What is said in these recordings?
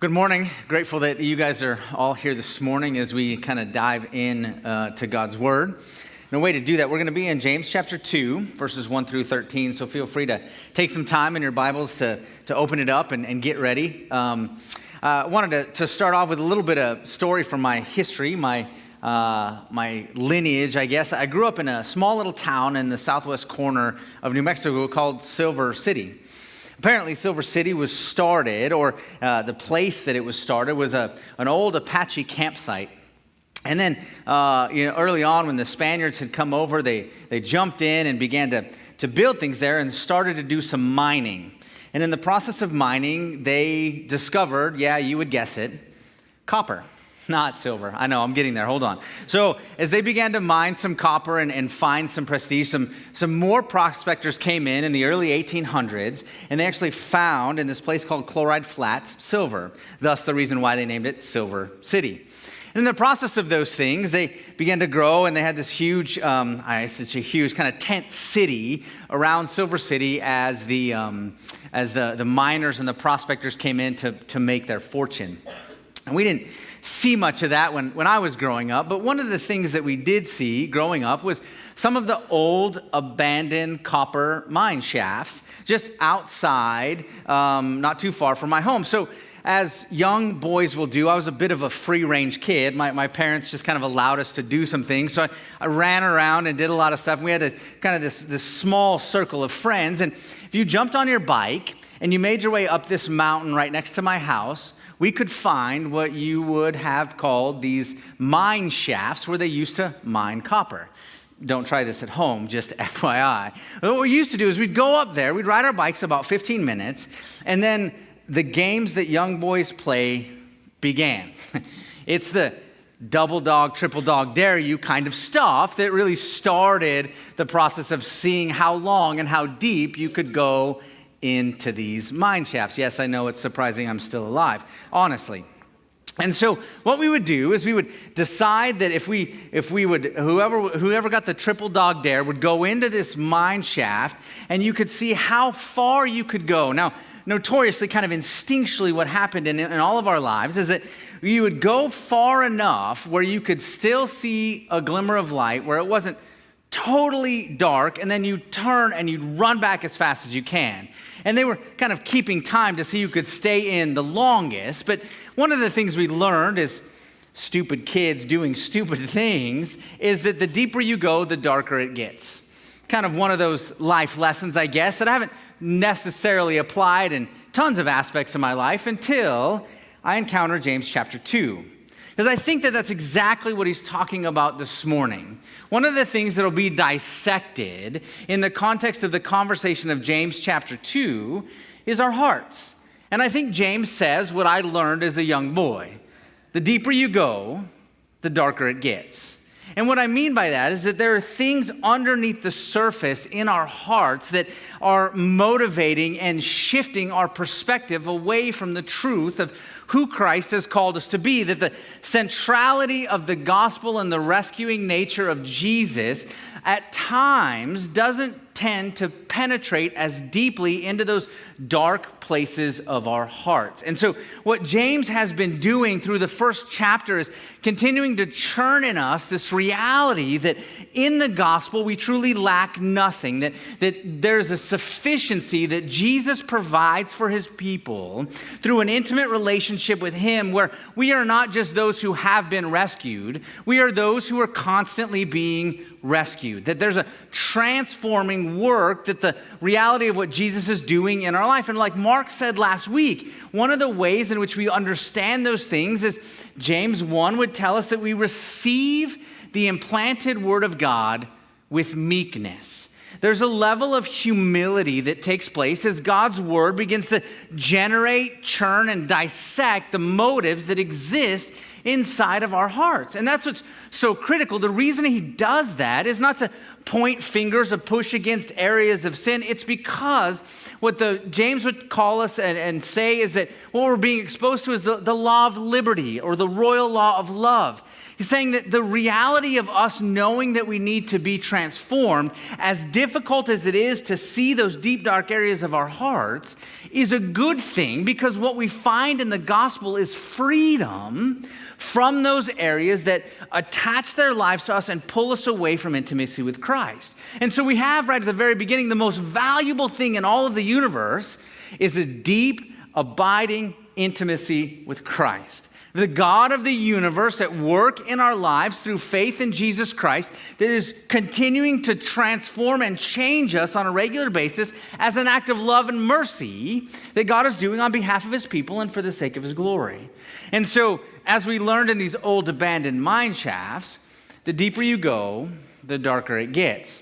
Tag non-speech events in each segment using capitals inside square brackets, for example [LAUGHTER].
Good morning. Grateful that you guys are all here this morning as we kind of dive in uh, to God's Word. And a way to do that, we're going to be in James chapter 2, verses 1 through 13. So feel free to take some time in your Bibles to, to open it up and, and get ready. Um, I uh, wanted to, to start off with a little bit of story from my history, my, uh, my lineage, I guess. I grew up in a small little town in the southwest corner of New Mexico called Silver City. Apparently, Silver City was started, or uh, the place that it was started was a, an old Apache campsite. And then, uh, you know, early on, when the Spaniards had come over, they, they jumped in and began to, to build things there and started to do some mining. And in the process of mining, they discovered, yeah, you would guess it, copper not silver. I know, I'm getting there. Hold on. So, as they began to mine some copper and, and find some prestige, some, some more prospectors came in in the early 1800s, and they actually found in this place called Chloride Flats silver. Thus, the reason why they named it Silver City. And in the process of those things, they began to grow, and they had this huge, um, I such a huge kind of tent city around Silver City as the um, as the, the miners and the prospectors came in to, to make their fortune. And we didn't see much of that when, when I was growing up, but one of the things that we did see growing up was some of the old abandoned copper mine shafts just outside, um, not too far from my home. So, as young boys will do, I was a bit of a free range kid. My, my parents just kind of allowed us to do some things. So I, I ran around and did a lot of stuff. We had a, kind of this, this small circle of friends. And if you jumped on your bike and you made your way up this mountain right next to my house, we could find what you would have called these mine shafts where they used to mine copper. Don't try this at home, just [LAUGHS] FYI. But what we used to do is we'd go up there, we'd ride our bikes about 15 minutes, and then the games that young boys play began. [LAUGHS] it's the double dog, triple dog, dare you kind of stuff that really started the process of seeing how long and how deep you could go into these mine shafts. Yes, I know it's surprising I'm still alive, honestly. And so what we would do is we would decide that if we if we would whoever whoever got the triple dog dare would go into this mine shaft and you could see how far you could go. Now, notoriously kind of instinctually what happened in, in all of our lives is that you would go far enough where you could still see a glimmer of light where it wasn't totally dark, and then you turn and you run back as fast as you can. And they were kind of keeping time to see who could stay in the longest. But one of the things we learned is stupid kids doing [LAUGHS] stupid things is that the deeper you go, the darker it gets. Kind of one of those life lessons, I guess, that I haven't necessarily applied in tons of aspects of my life until I encounter James chapter 2. Because I think that that's exactly what he's talking about this morning. One of the things that will be dissected in the context of the conversation of James chapter 2 is our hearts. And I think James says what I learned as a young boy the deeper you go, the darker it gets. And what I mean by that is that there are things underneath the surface in our hearts that are motivating and shifting our perspective away from the truth of who Christ has called us to be, that the centrality of the gospel and the rescuing nature of Jesus at times doesn't tend to penetrate as deeply into those dark places of our hearts. And so, what James has been doing through the first chapter is continuing to churn in us this reality that in the gospel we truly lack nothing, that, that there's a sufficiency that Jesus provides for his people through an intimate relationship with him, where we are not just those who have been rescued, we are those who are constantly being rescued. That there's a transforming work that the reality of what Jesus is doing in our life. And like Mark said last week, one of the ways in which we understand those things is James 1 would tell us that we receive the implanted word of God with meekness. There's a level of humility that takes place as God's word begins to generate, churn, and dissect the motives that exist inside of our hearts. And that's what's so critical. The reason he does that is not to point fingers or push against areas of sin. It's because what the James would call us and, and say is that what we're being exposed to is the, the law of liberty or the royal law of love. He's saying that the reality of us knowing that we need to be transformed, as difficult as it is to see those deep, dark areas of our hearts, is a good thing because what we find in the gospel is freedom from those areas that attach their lives to us and pull us away from intimacy with Christ. And so we have right at the very beginning the most valuable thing in all of the universe is a deep, abiding intimacy with Christ the God of the universe at work in our lives through faith in Jesus Christ that is continuing to transform and change us on a regular basis as an act of love and mercy that God is doing on behalf of his people and for the sake of his glory. And so, as we learned in these old abandoned mine shafts, the deeper you go, the darker it gets.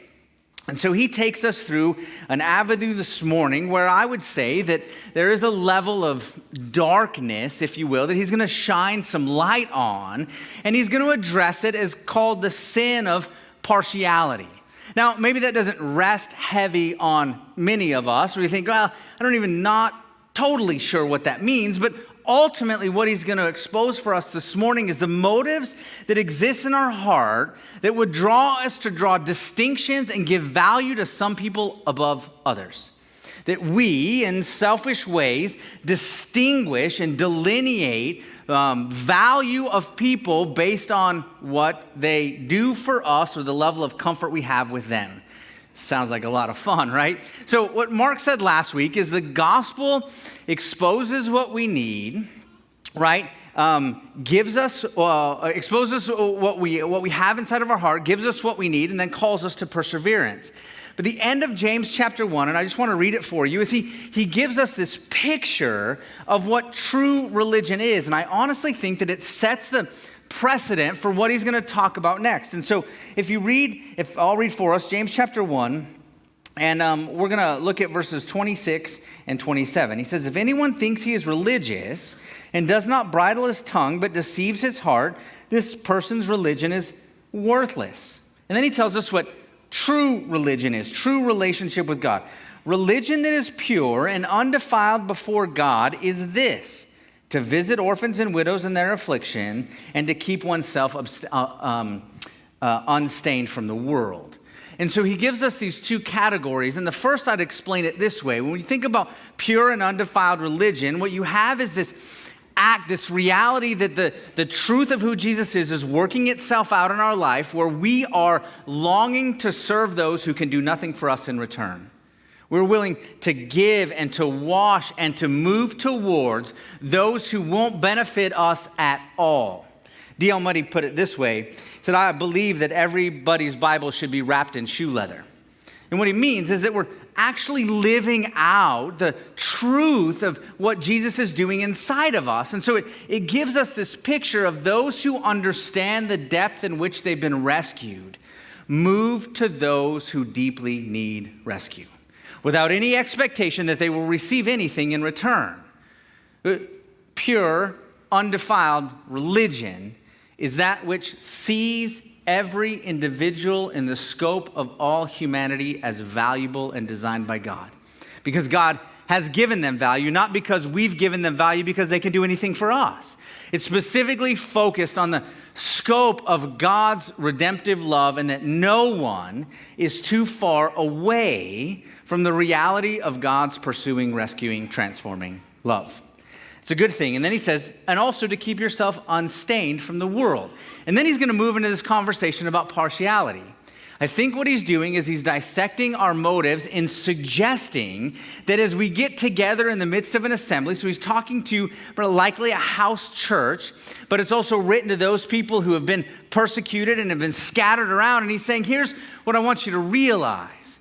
And so he takes us through an avenue this morning where I would say that there is a level of darkness, if you will, that he's going to shine some light on, and he's going to address it as called the sin of partiality. Now, maybe that doesn't rest heavy on many of us, where you think, well, I don't even not totally sure what that means, but ultimately, what he's going to expose for us this morning is the motives that exist in our heart that would draw us to draw distinctions and give value to some people above others. That we, in selfish ways, distinguish and delineate um, value of people based on what they do for us or the level of comfort we have with them. Sounds like a lot of fun, right? So, what Mark said last week is the gospel exposes what we need, right? Um, gives us, uh, exposes what we, what we have inside of our heart, gives us what we need, and then calls us to perseverance. But the end of James chapter 1, and I just want to read it for you, is he, he gives us this picture of what true religion is. And I honestly think that it sets the, precedent for what he's going to talk about next. And so, if you read, if I'll read for us, James chapter 1, and um, we're going to look at verses 26 and 27. He says, If anyone thinks he is religious and does not bridle his tongue but deceives his heart, this person's religion is worthless. And then he tells us what true religion is true relationship with God. Religion that is pure and undefiled before God is this to visit orphans and widows in their affliction, and to keep oneself uh, um, uh, unstained from the world. And so he gives us these two categories. And the first, I'd explain it this way when you think about pure and undefiled religion, what you have is this act, this reality that the, the truth of who Jesus is is working itself out in our life where we are longing to serve those who can do nothing for us in return. We're willing to give and to wash and to move towards those who won't benefit us at all. D.L. Moody put it this way He said, I believe that everybody's Bible should be wrapped in shoe leather. And what he means is that we're actually living out the truth of what Jesus is doing inside of us. And so it, it gives us this picture of those who understand the depth in which they've been rescued, move to those who deeply need rescue without any expectation that they will receive anything in return. Uh, pure, undefiled religion is that which sees every individual in the scope of all humanity as valuable and designed by God. Because God has given them value, not because we've given them value because they can do anything for us. It's specifically focused on the scope of God's redemptive love and that no one is too far away from the reality of God's pursuing, rescuing, transforming love. It's a good thing. And then he says, and also to keep yourself unstained from the world. And then he's going to move into this conversation about partiality. I think what he's doing is he's dissecting our motives and suggesting that as we get together in the midst of an assembly, so he's talking to likely a house church, but it's also written to those people who have been persecuted and have been scattered around. And he's saying, here's what I want you to realize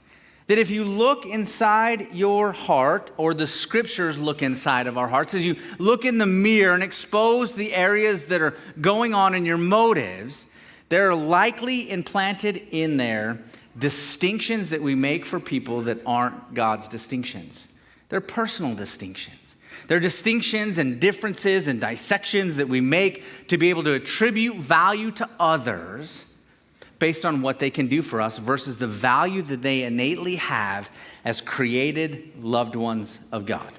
that if you look inside your heart, or the scriptures look inside of our hearts, as you look in the mirror and expose the areas that are going on in your motives, there are likely implanted in there distinctions that we make for people that aren't God's distinctions. They're personal distinctions. They're distinctions and differences and dissections that we make to be able to attribute value to others based on what they can do for us versus the value that they innately have as created loved ones of God.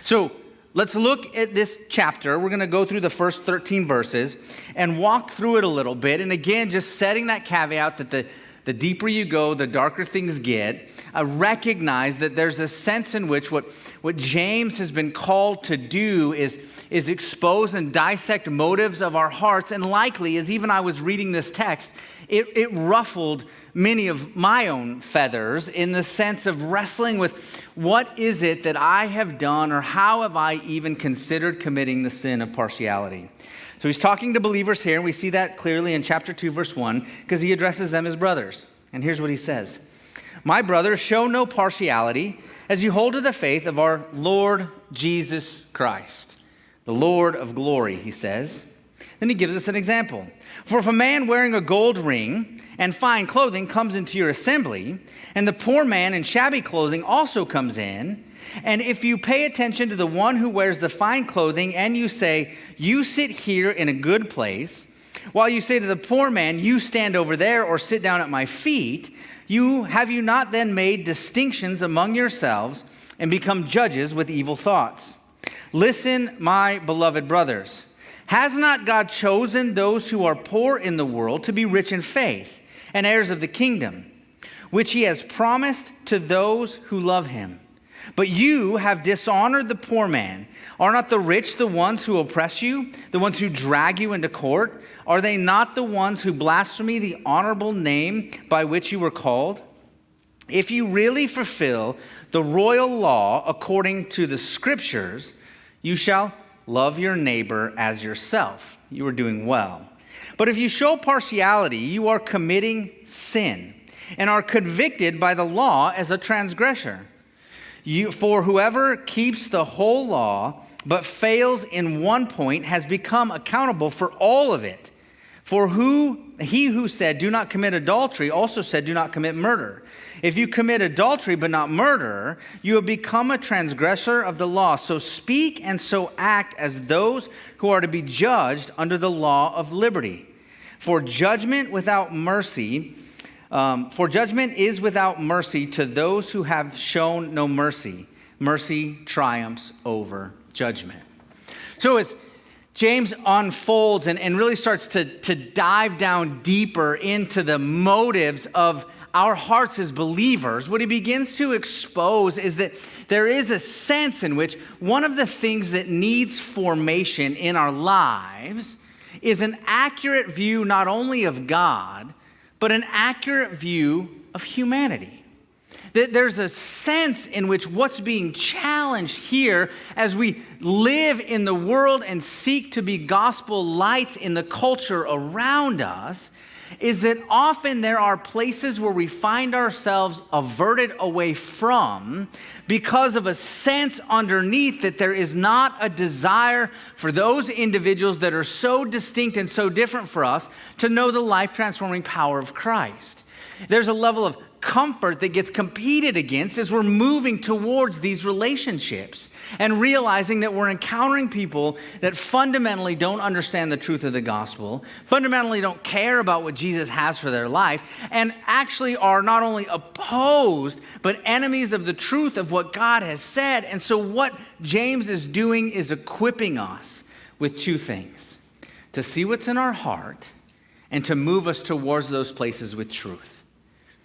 So let's look at this chapter. We're going to go through the first 13 verses and walk through it a little bit. And again, just setting that caveat that the, the deeper you go, the darker things get. Uh, recognize that there's a sense in which what, what James has been called to do is, is expose and dissect motives of our hearts. And likely, as even I was reading this text, it, it ruffled many of my own feathers in the sense of wrestling with what is it that I have done or how have I even considered committing the sin of partiality. So he's talking to believers here, and we see that clearly in chapter 2, verse 1, because he addresses them as brothers. And here's what he says My brothers, show no partiality as you hold to the faith of our Lord Jesus Christ, the Lord of glory, he says. Then he gives us an example. For if a man wearing a gold ring and fine clothing comes into your assembly, and the poor man in shabby clothing also comes in, and if you pay attention to the one who wears the fine clothing and you say, You sit here in a good place, while you say to the poor man, You stand over there or sit down at my feet, you have you not then made distinctions among yourselves and become judges with evil thoughts? Listen, my beloved brothers. Has not God chosen those who are poor in the world to be rich in faith and heirs of the kingdom, which he has promised to those who love him? But you have dishonored the poor man. Are not the rich the ones who oppress you, the ones who drag you into court? Are they not the ones who blaspheme the honorable name by which you were called? If you really fulfill the royal law according to the scriptures, you shall love your neighbor as yourself. You are doing well. But if you show partiality, you are committing sin and are convicted by the law as a transgressor. You, for whoever keeps the whole law but fails in one point has become accountable for all of it. For who he who said, Do not commit adultery, also said, Do not commit murder. If you commit adultery but not murder, you have become a transgressor of the law. So speak and so act as those who are to be judged under the law of liberty. For judgment without mercy, um, for judgment is without mercy to those who have shown no mercy. Mercy triumphs over judgment. So as James unfolds and, and really starts to, to dive down deeper into the motives of our hearts as believers, what he begins to expose is that there is a sense in which one of the things that needs formation in our lives is an accurate view not only of God, but an accurate view of humanity. That there's a sense in which what's being challenged here as we live in the world and seek to be gospel lights in the culture around us is that often there are places where we find ourselves averted away from because of a sense underneath that there is not a desire for those individuals that are so distinct and so different for us to know the life transforming power of Christ. There's a level of comfort that gets competed against as we're moving towards these relationships and realizing that we're encountering people that fundamentally don't understand the truth of the gospel, fundamentally don't care about what Jesus has for their life, and actually are not only opposed, but enemies of the truth of what God has said. And so, what James is doing is equipping us with two things to see what's in our heart and to move us towards those places with truth.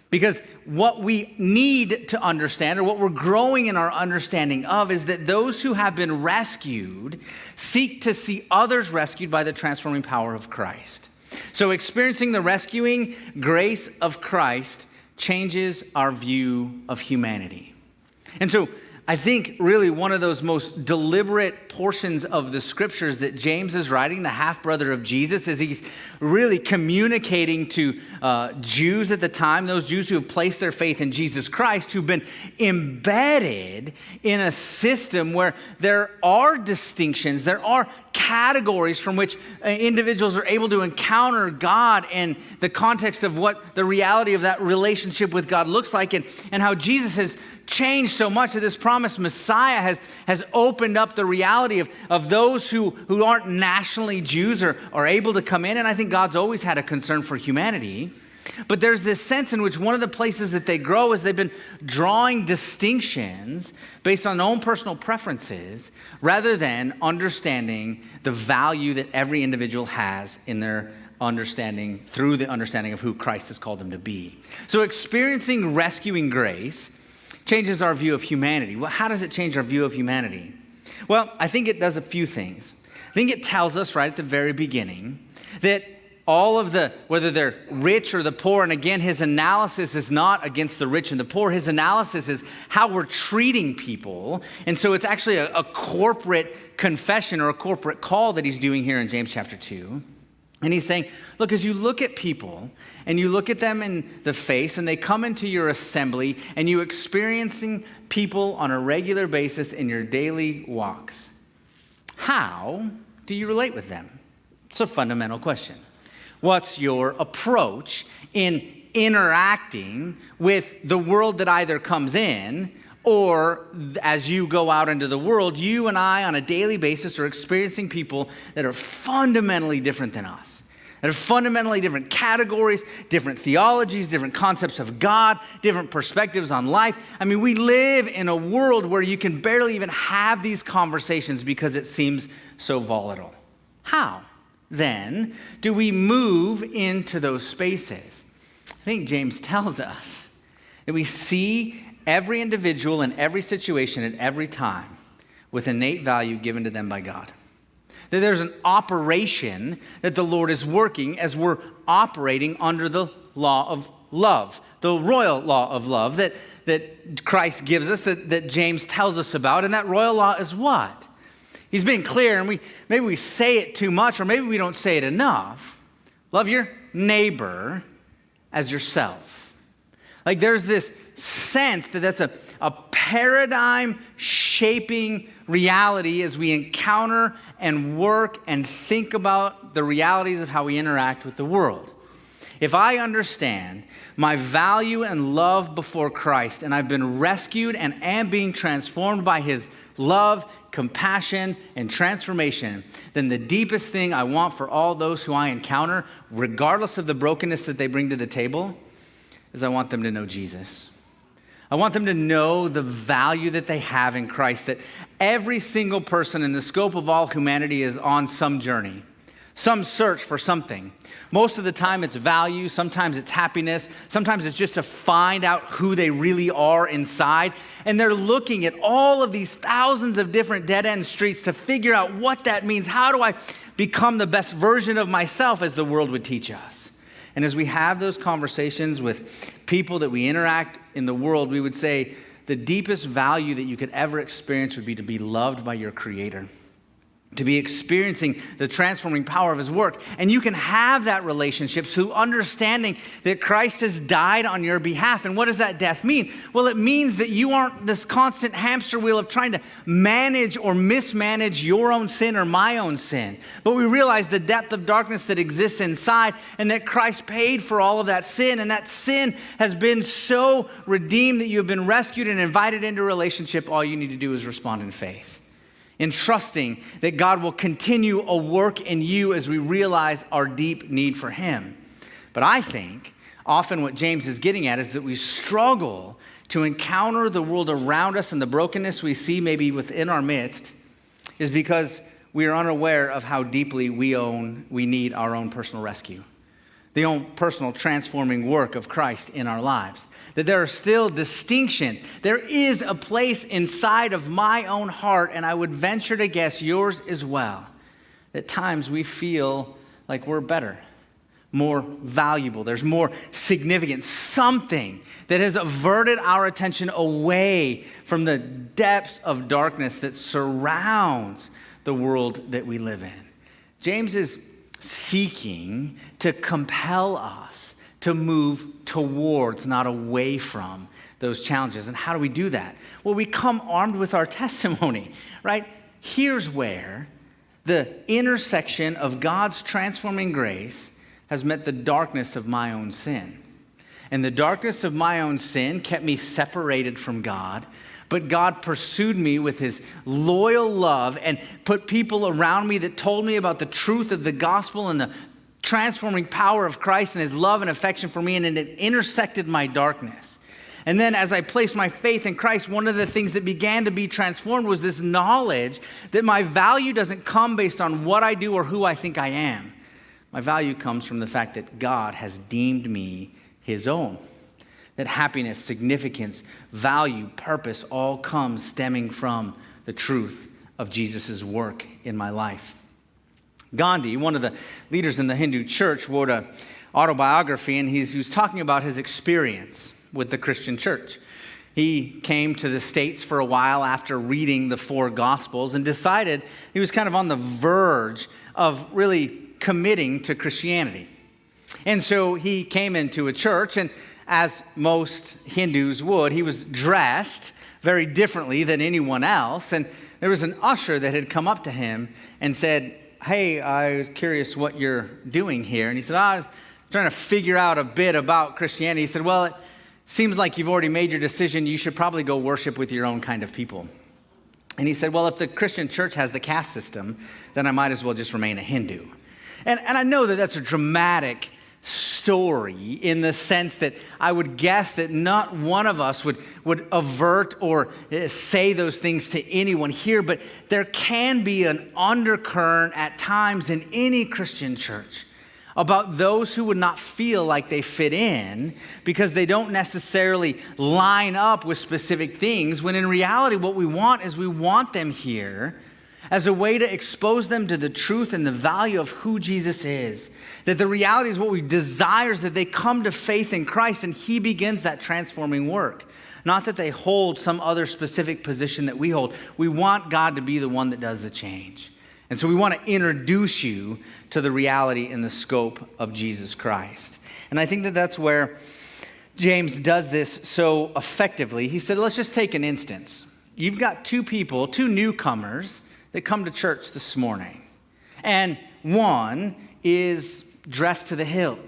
Because what we need to understand, or what we're growing in our understanding of, is that those who have been rescued seek to see others rescued by the transforming power of Christ. So, experiencing the rescuing grace of Christ changes our view of humanity. And so, I think really one of those most deliberate portions of the scriptures that James is writing, the half brother of Jesus, is he's really communicating to uh, Jews at the time, those Jews who have placed their faith in Jesus Christ, who've been embedded in a system where there are distinctions, there are categories from which uh, individuals are able to encounter God and the context of what the reality of that relationship with God looks like, and, and how Jesus has changed so much that this promised Messiah has, has opened up the reality of, of those who, who aren't nationally Jews or are able to come in. And I think God's always had a concern for humanity. But there's this sense in which one of the places that they grow is they've been drawing distinctions based on their own personal preferences rather than understanding the value that every individual has in their understanding through the understanding of who Christ has called them to be. So experiencing rescuing grace changes our view of humanity. Well, how does it change our view of humanity? Well, I think it does a few things. I think it tells us right at the very beginning that all of the, whether they're rich or the poor, and again, his analysis is not against the rich and the poor. His analysis is how we're treating people. And so it's actually a, a corporate confession or a corporate call that he's doing here in James chapter 2. And he's saying, look, as you look at people and you look at them in the face and they come into your assembly and you experiencing people on a regular basis in your daily walks, how do you relate with them? It's a fundamental question. What's your approach in interacting with the world that either comes in or as you go out into the world, you and I on a daily basis are experiencing people that are fundamentally different than us. That are fundamentally different categories, different theologies, different concepts of God, different perspectives on life. I mean, we live in a world where you can barely even have these conversations because it seems so volatile. How? then do we move into those spaces? I think James [LAUGHS] tells us that we see every individual in every situation at every time with innate value given to them by God. That there's an operation that the Lord is working as we're operating under the law of love, the royal law of love that, that Christ gives us, that, that James tells us about. And that royal law is what? He's being clear, and we maybe we say it too much, or maybe we don't say it enough. Love your neighbor as yourself. Like there's this sense that that's a, a paradigm shaping reality as we encounter and work and think about the realities of how we interact with the world. If I understand my value and love before Christ, and I've been rescued and am being transformed by his love compassion, and transformation, then the deepest thing I want for all those who I encounter, regardless of the brokenness that they bring to the table, is I want them to know Jesus. I want them to know the value that they have in Christ, that every single person in the scope of all humanity is on some journey some search for something. Most of the time it's value, sometimes it's happiness, sometimes it's just to find out who they really are inside. And they're looking at all of these thousands of different dead end streets to figure out what that means. How do I become the best version of myself as the world would teach us? And as we have those conversations with people that we interact in the world, we would say the deepest value that you could ever experience would be to be loved by your Creator to be experiencing the transforming power of his work. And you can have that relationship through understanding that Christ has died on your behalf. And what does that death mean? Well, it means that you aren't this constant hamster wheel of trying to manage or mismanage your own sin or my own sin. But we realize the depth of darkness that exists inside and that Christ paid for all of that sin. And that sin has been so redeemed that you have been rescued and invited into relationship. All you need to do is respond in faith in trusting that God will continue a work in you as we realize our deep need for Him. But I think often what James is getting at is that we struggle to encounter the world around us and the brokenness we see maybe within our midst is because we are unaware of how deeply we own we need our own personal rescue the own personal transforming work of Christ in our lives. That there are still distinctions. There is a place inside of my own heart, and I would venture to guess yours as well. That times we feel like we're better, more valuable, there's more significance, something that has averted our attention away from the depths of darkness that surrounds the world that we live in. James is seeking to compel us to move towards, not away from, those challenges. And how do we do that? Well, we come armed with our [LAUGHS] testimony, right? Here's where the intersection of God's transforming grace has met the darkness of my own sin. And the darkness of my own sin kept me separated from God but God pursued me with his loyal love and put people around me that told me about the truth of the gospel and the transforming power of Christ and his love and affection for me, and it intersected my darkness. And then, as I placed my faith in Christ, one of the things that began to be transformed was this knowledge that my value doesn't come based on what I do or who I think I am. My value comes from the fact that God has deemed me his own. That happiness, significance, value, purpose all comes stemming from the truth of Jesus' work in my life. Gandhi, one of the leaders in the Hindu church, wrote an autobiography, and he's, he was talking about his experience with the Christian church. He came to the States for a while after reading the four Gospels and decided he was kind of on the verge of really committing to Christianity. And so he came into a church, and as most Hindus would, he was dressed very differently than anyone else. And there was an usher that had come up to him and said, Hey, I was curious what you're doing here. And he said, oh, I was trying to figure out a bit about Christianity. He said, Well, it seems like you've already made your decision. You should probably go worship with your own kind of people. And he said, Well, if the Christian church has the caste system, then I might as well just remain a Hindu. And, and I know that that's a dramatic story in the sense that I would guess that not one of us would, would avert or eh, say those things to anyone here, but there can be an undercurrent at times in any Christian church about those who would not feel like they fit in because they don't necessarily line up with specific things, when in reality, what we want is we want them here as a way to expose them to the truth and the value of who Jesus is. That the reality is what we desire is that they come to faith in Christ and He begins that transforming work. Not that they hold some other specific position that we hold. We want God to be the one that does the change. And so we want to introduce you to the reality and the scope of Jesus Christ. And I think that that's where James does this so effectively. He said, let's just take an instance. You've got two people, two newcomers that come to church this morning. And one is dressed to the hilt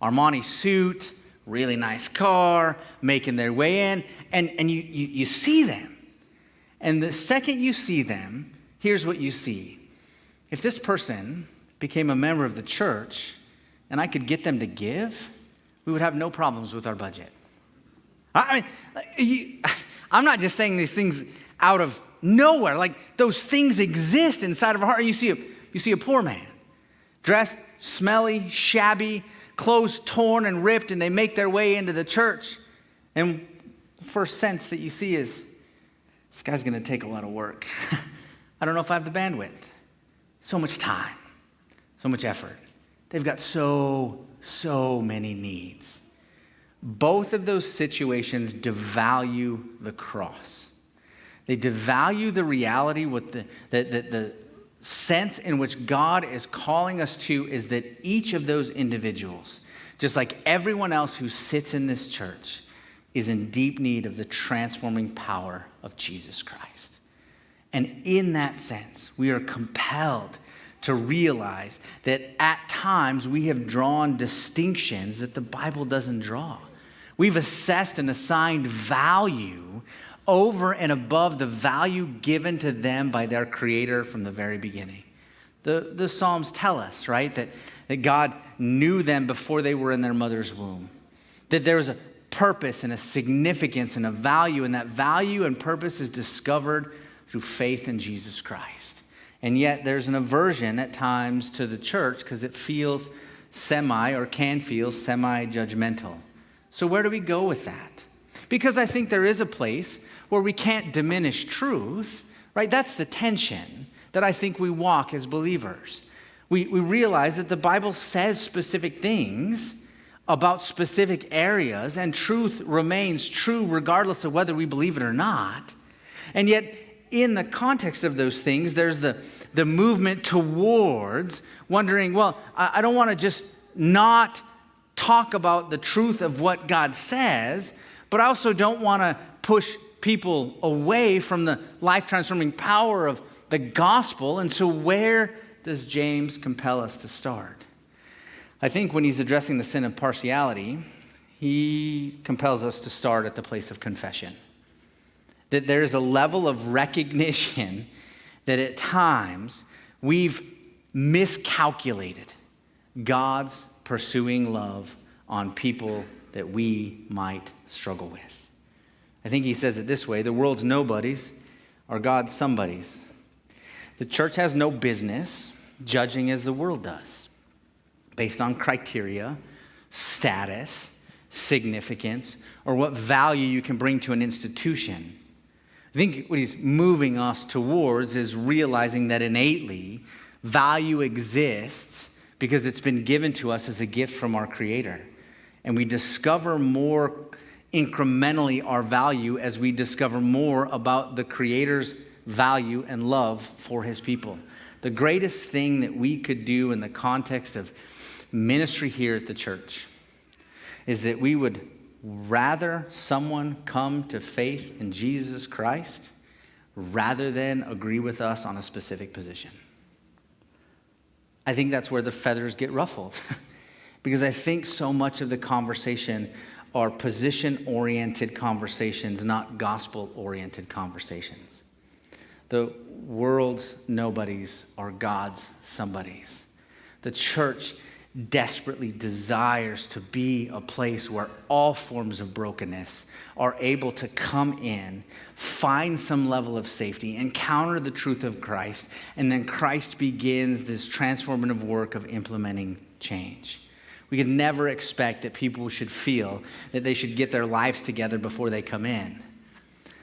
Armani suit, really nice car, making their way in, and, and you, you, you see them. And the second you see them, here's what you see. If this person became a member of the church and I could get them to give, we would have no problems with our budget. I mean, I'm not just saying these things out of nowhere. Like those things exist inside of our heart. You see a, you see a poor man dressed smelly, shabby, clothes torn and ripped, and they make their way into the church. And first sense that you see is this guy's going to take a lot of work. [LAUGHS] I don't know if I have the bandwidth. So much time, so much effort. They've got so, so many needs. Both of those situations devalue the cross. They devalue the reality, what the, the, the, the sense in which God is calling us to is that each of those individuals, just like everyone else who sits in this church, is in deep need of the transforming power of Jesus Christ. And in that sense, we are compelled to realize that at times we have drawn distinctions that the Bible doesn't draw. We've assessed and assigned value over and above the value given to them by their Creator from the very beginning. The, the Psalms tell us, right, that, that God knew them before they were in their mother's womb, that there was a purpose and a significance and a value, and that value and purpose is discovered through faith in Jesus Christ. And yet there's an aversion at times to the church because it feels semi or can feel semi judgmental. So, where do we go with that? Because I think there is a place where we can't diminish truth, right? That's the tension that I think we walk as believers. We, we realize that the Bible says specific things about specific areas, and truth remains true regardless of whether we believe it or not. And yet, in the context of those things, there's the, the movement towards wondering, well, I, I don't want to just not talk about the truth of what God says, but I also don't want to push people away from the life transforming power of the gospel. And so, where does James compel us to start? I think when he's addressing the sin of partiality, he compels us to start at the place of confession. That there's a level of recognition that at times we've miscalculated God's pursuing love on people that we might struggle with. I think he says it this way the world's nobodies are God's somebodies. The church has no business judging as the world does, based on criteria, status, significance, or what value you can bring to an institution. I think what he's moving us towards is realizing that innately value exists because it's been given to us as a gift from our Creator. And we discover more incrementally our value as we discover more about the Creator's value and love for His people. The greatest thing that we could do in the context of ministry here at the church is that we would rather someone come to faith in Jesus Christ rather than agree with us on a specific position. I think that's where the feathers get ruffled. [LAUGHS] because I think so much of the conversation are position oriented conversations, not gospel oriented conversations. The world's nobodies are God's somebodies. The church desperately desires to be a place where all forms of brokenness are able to come in, find some level of safety, encounter the truth of Christ, and then Christ begins this transformative work of implementing change. We could never expect that people should feel that they should get their lives together before they come in.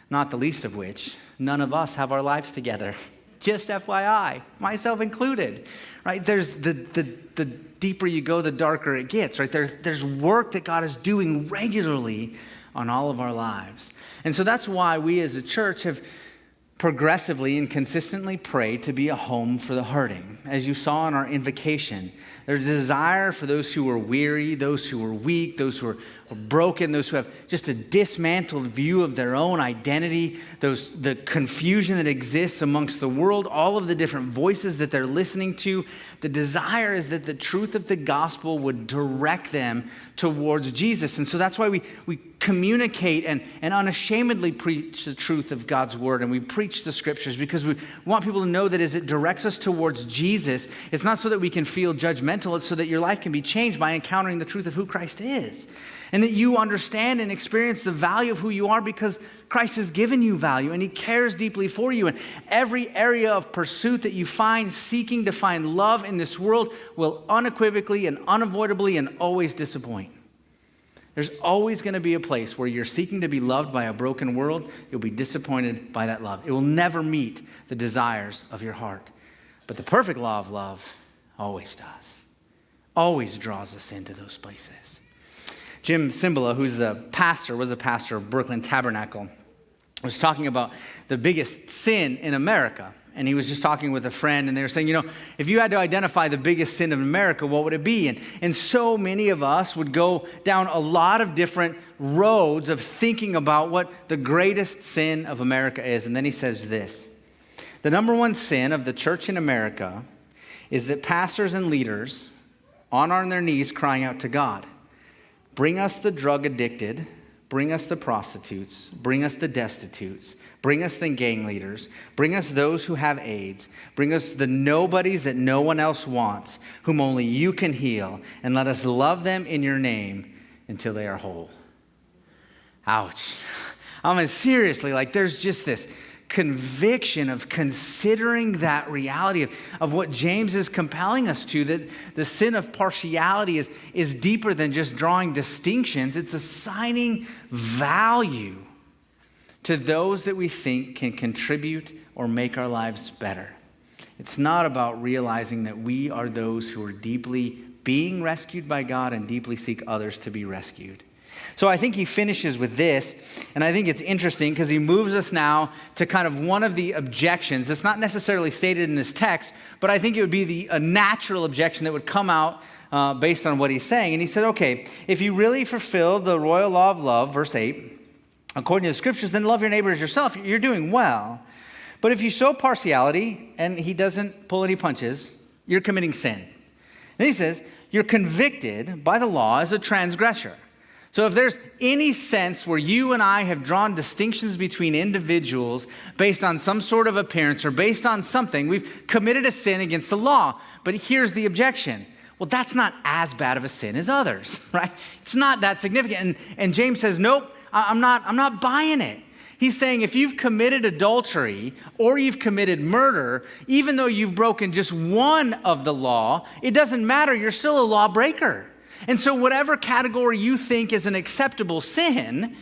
Not the least of which, none of us have our lives together. [LAUGHS] Just FYI, myself included. Right? There's the, the, the deeper you go, the darker it gets, right? There's, there's work that God is doing regularly on all of our lives. And so that's why we as a church have progressively and consistently prayed to be a home for the hurting. As you saw in our invocation, a desire for those who are weary, those who are weak, those who are broken, those who have just a dismantled view of their own identity, those, the confusion that exists amongst the world, all of the different voices that they're listening to. The desire is that the truth of the gospel would direct them towards Jesus. And so that's why we, we communicate and, and unashamedly preach the truth of God's word and we preach the scriptures because we want people to know that as it directs us towards Jesus, it's not so that we can feel judgmental, it's so that your life can be changed by encountering the truth of who Christ is and that you understand and experience the value of who you are because Christ has given you value and He cares deeply for you. And every area of pursuit that you find seeking to find love in this world will unequivocally and unavoidably and always disappoint. There's always going to be a place where you're seeking to be loved by a broken world. You'll be disappointed by that love. It will never meet the desires of your heart. But the perfect law of love always does, always draws us into those places. Jim Cymbala, who's the pastor, was a pastor of Brooklyn Tabernacle, was talking about the biggest sin in America. And he was just talking with a friend, and they were saying, you know, if you had to identify the biggest sin of America, what would it be? And, and so many of us would go down a lot of different roads of thinking about what the greatest sin of America is. And then he says this The number one sin of the church in America is that pastors and leaders, on their knees, crying out to God, Bring us the drug addicted, bring us the prostitutes, bring us the destitutes, bring us the gang leaders, bring us those who have AIDS, bring us the nobodies that no one else wants, whom only you can heal, and let us love them in your name until they are whole. Ouch. [LAUGHS] I mean, seriously, like there's just this conviction of considering that reality of, of what James is compelling us to, that the sin of partiality is, is deeper than just drawing distinctions, it's assigning value to those that we think can contribute or make our lives better. It's not about realizing that we are those who are deeply being rescued by God and deeply seek others to be rescued. So I think he finishes with this, and I think it's interesting because he moves us now to kind of one of the objections. It's not necessarily stated in this text, but I think it would be the, a natural objection that would come out uh, based on what he's saying. And he said, okay, if you really fulfill the royal law of love, verse 8, according to the scriptures, then love your neighbor as yourself. You're doing well. But if you show partiality, and he doesn't pull any punches, you're committing sin. And he says, you're convicted by the law as a transgressor. So, if there's any sense where you and I have drawn distinctions between individuals based on some sort of appearance or based on something, we've committed a sin against the law. But here's the objection Well, that's not as bad of a sin as others, [LAUGHS] right? It's not that significant. And, and James says, Nope, I'm not, I'm not buying it. He's saying if you've committed adultery or you've committed murder, even though you've broken just one of the law, it doesn't matter. You're still a lawbreaker. And so, whatever category you think is an acceptable sin,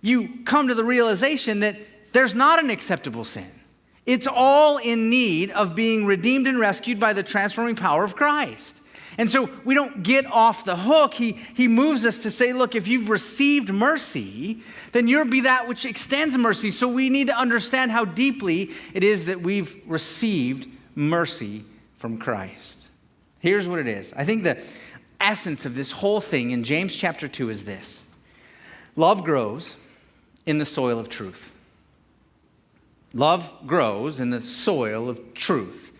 you come to the realization that there's not an acceptable sin. It's all in need of being redeemed and rescued by the transforming power of Christ. And so we don't get off the hook. He, he moves us to say, look, if you've received mercy, then you'll be that which extends mercy. So we need to understand how deeply it is that we've received mercy from Christ. Here's what it is I think the essence of this whole thing in James chapter 2 is this love grows in the soil of truth. Love grows in the soil of truth.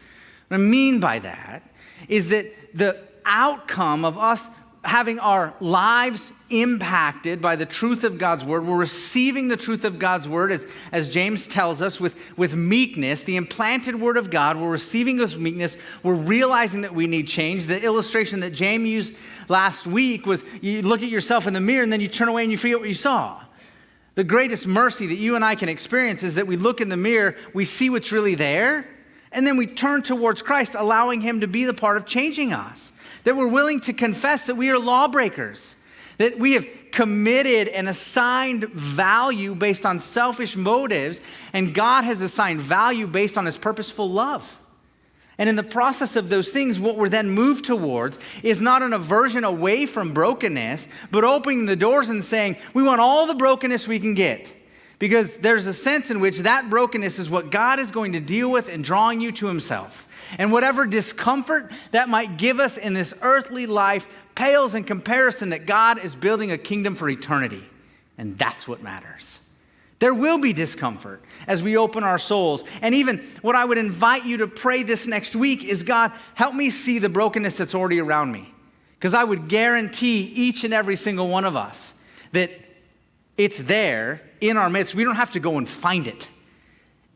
What I mean by that is that the outcome of us having our lives impacted by the truth of God's word. We're receiving the truth of God's word, as, as James tells us, with, with meekness, the implanted word of God. We're receiving with meekness. We're realizing that we need change. The illustration that James used last week was you look at yourself in the mirror and then you turn away and you forget what you saw. The greatest mercy that you and I can experience is that we look in the mirror, we see what's really there, and then we turn towards Christ, allowing Him to be the part of changing us that we're willing to confess that we are lawbreakers, that we have committed and assigned value based on selfish motives, and God has assigned value based on his purposeful love. And in the process of those things, what we're then moved towards is not an aversion away from brokenness, but opening the doors and saying, we want all the brokenness we can get. Because there's a sense in which that brokenness is what God is going to deal with in drawing you to himself. And whatever discomfort that might give us in this earthly life pales in comparison that God is building a kingdom for eternity. And that's what matters. There will be discomfort as we open our souls. And even what I would invite you to pray this next week is God, help me see the brokenness that's already around me. Because I would guarantee each and every single one of us that it's there in our midst. We don't have to go and find it.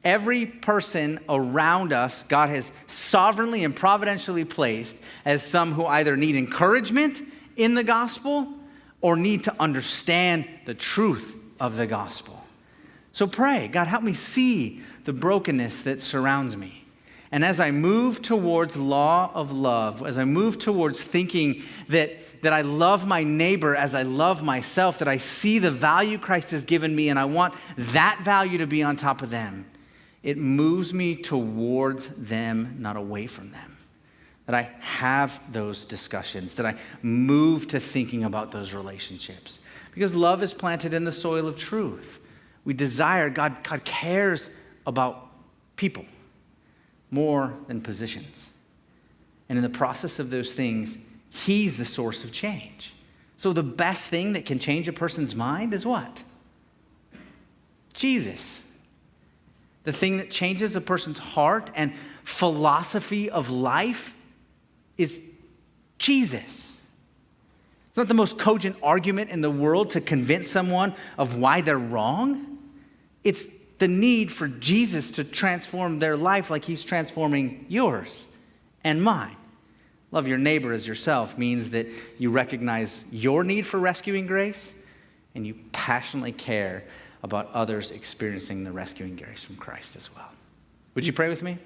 Every person around us, God has sovereignly and providentially placed as some who either need encouragement in the gospel or need to understand the truth of the gospel. So pray, God, help me see the brokenness that surrounds me. And as I move towards law of love, as I move towards thinking that, that I love my neighbor as I love myself, that I see the value Christ has given me and I want that value to be on top of them, it moves me towards them, not away from them. That I have those discussions, that I move to thinking about those relationships. Because love is planted in the soil of truth. We desire, God, God cares about people more than positions. And in the process of those things, He's the source of change. So the best thing that can change a person's mind is what? Jesus the thing that changes a person's heart and philosophy of life is Jesus. It's not the most cogent argument in the world to convince someone of why they're wrong. It's the need for Jesus to transform their life like he's transforming yours and mine. Love your neighbor as yourself means that you recognize your need for rescuing grace and you passionately care about others experiencing the rescuing grace from Christ as well. Would you pray with me?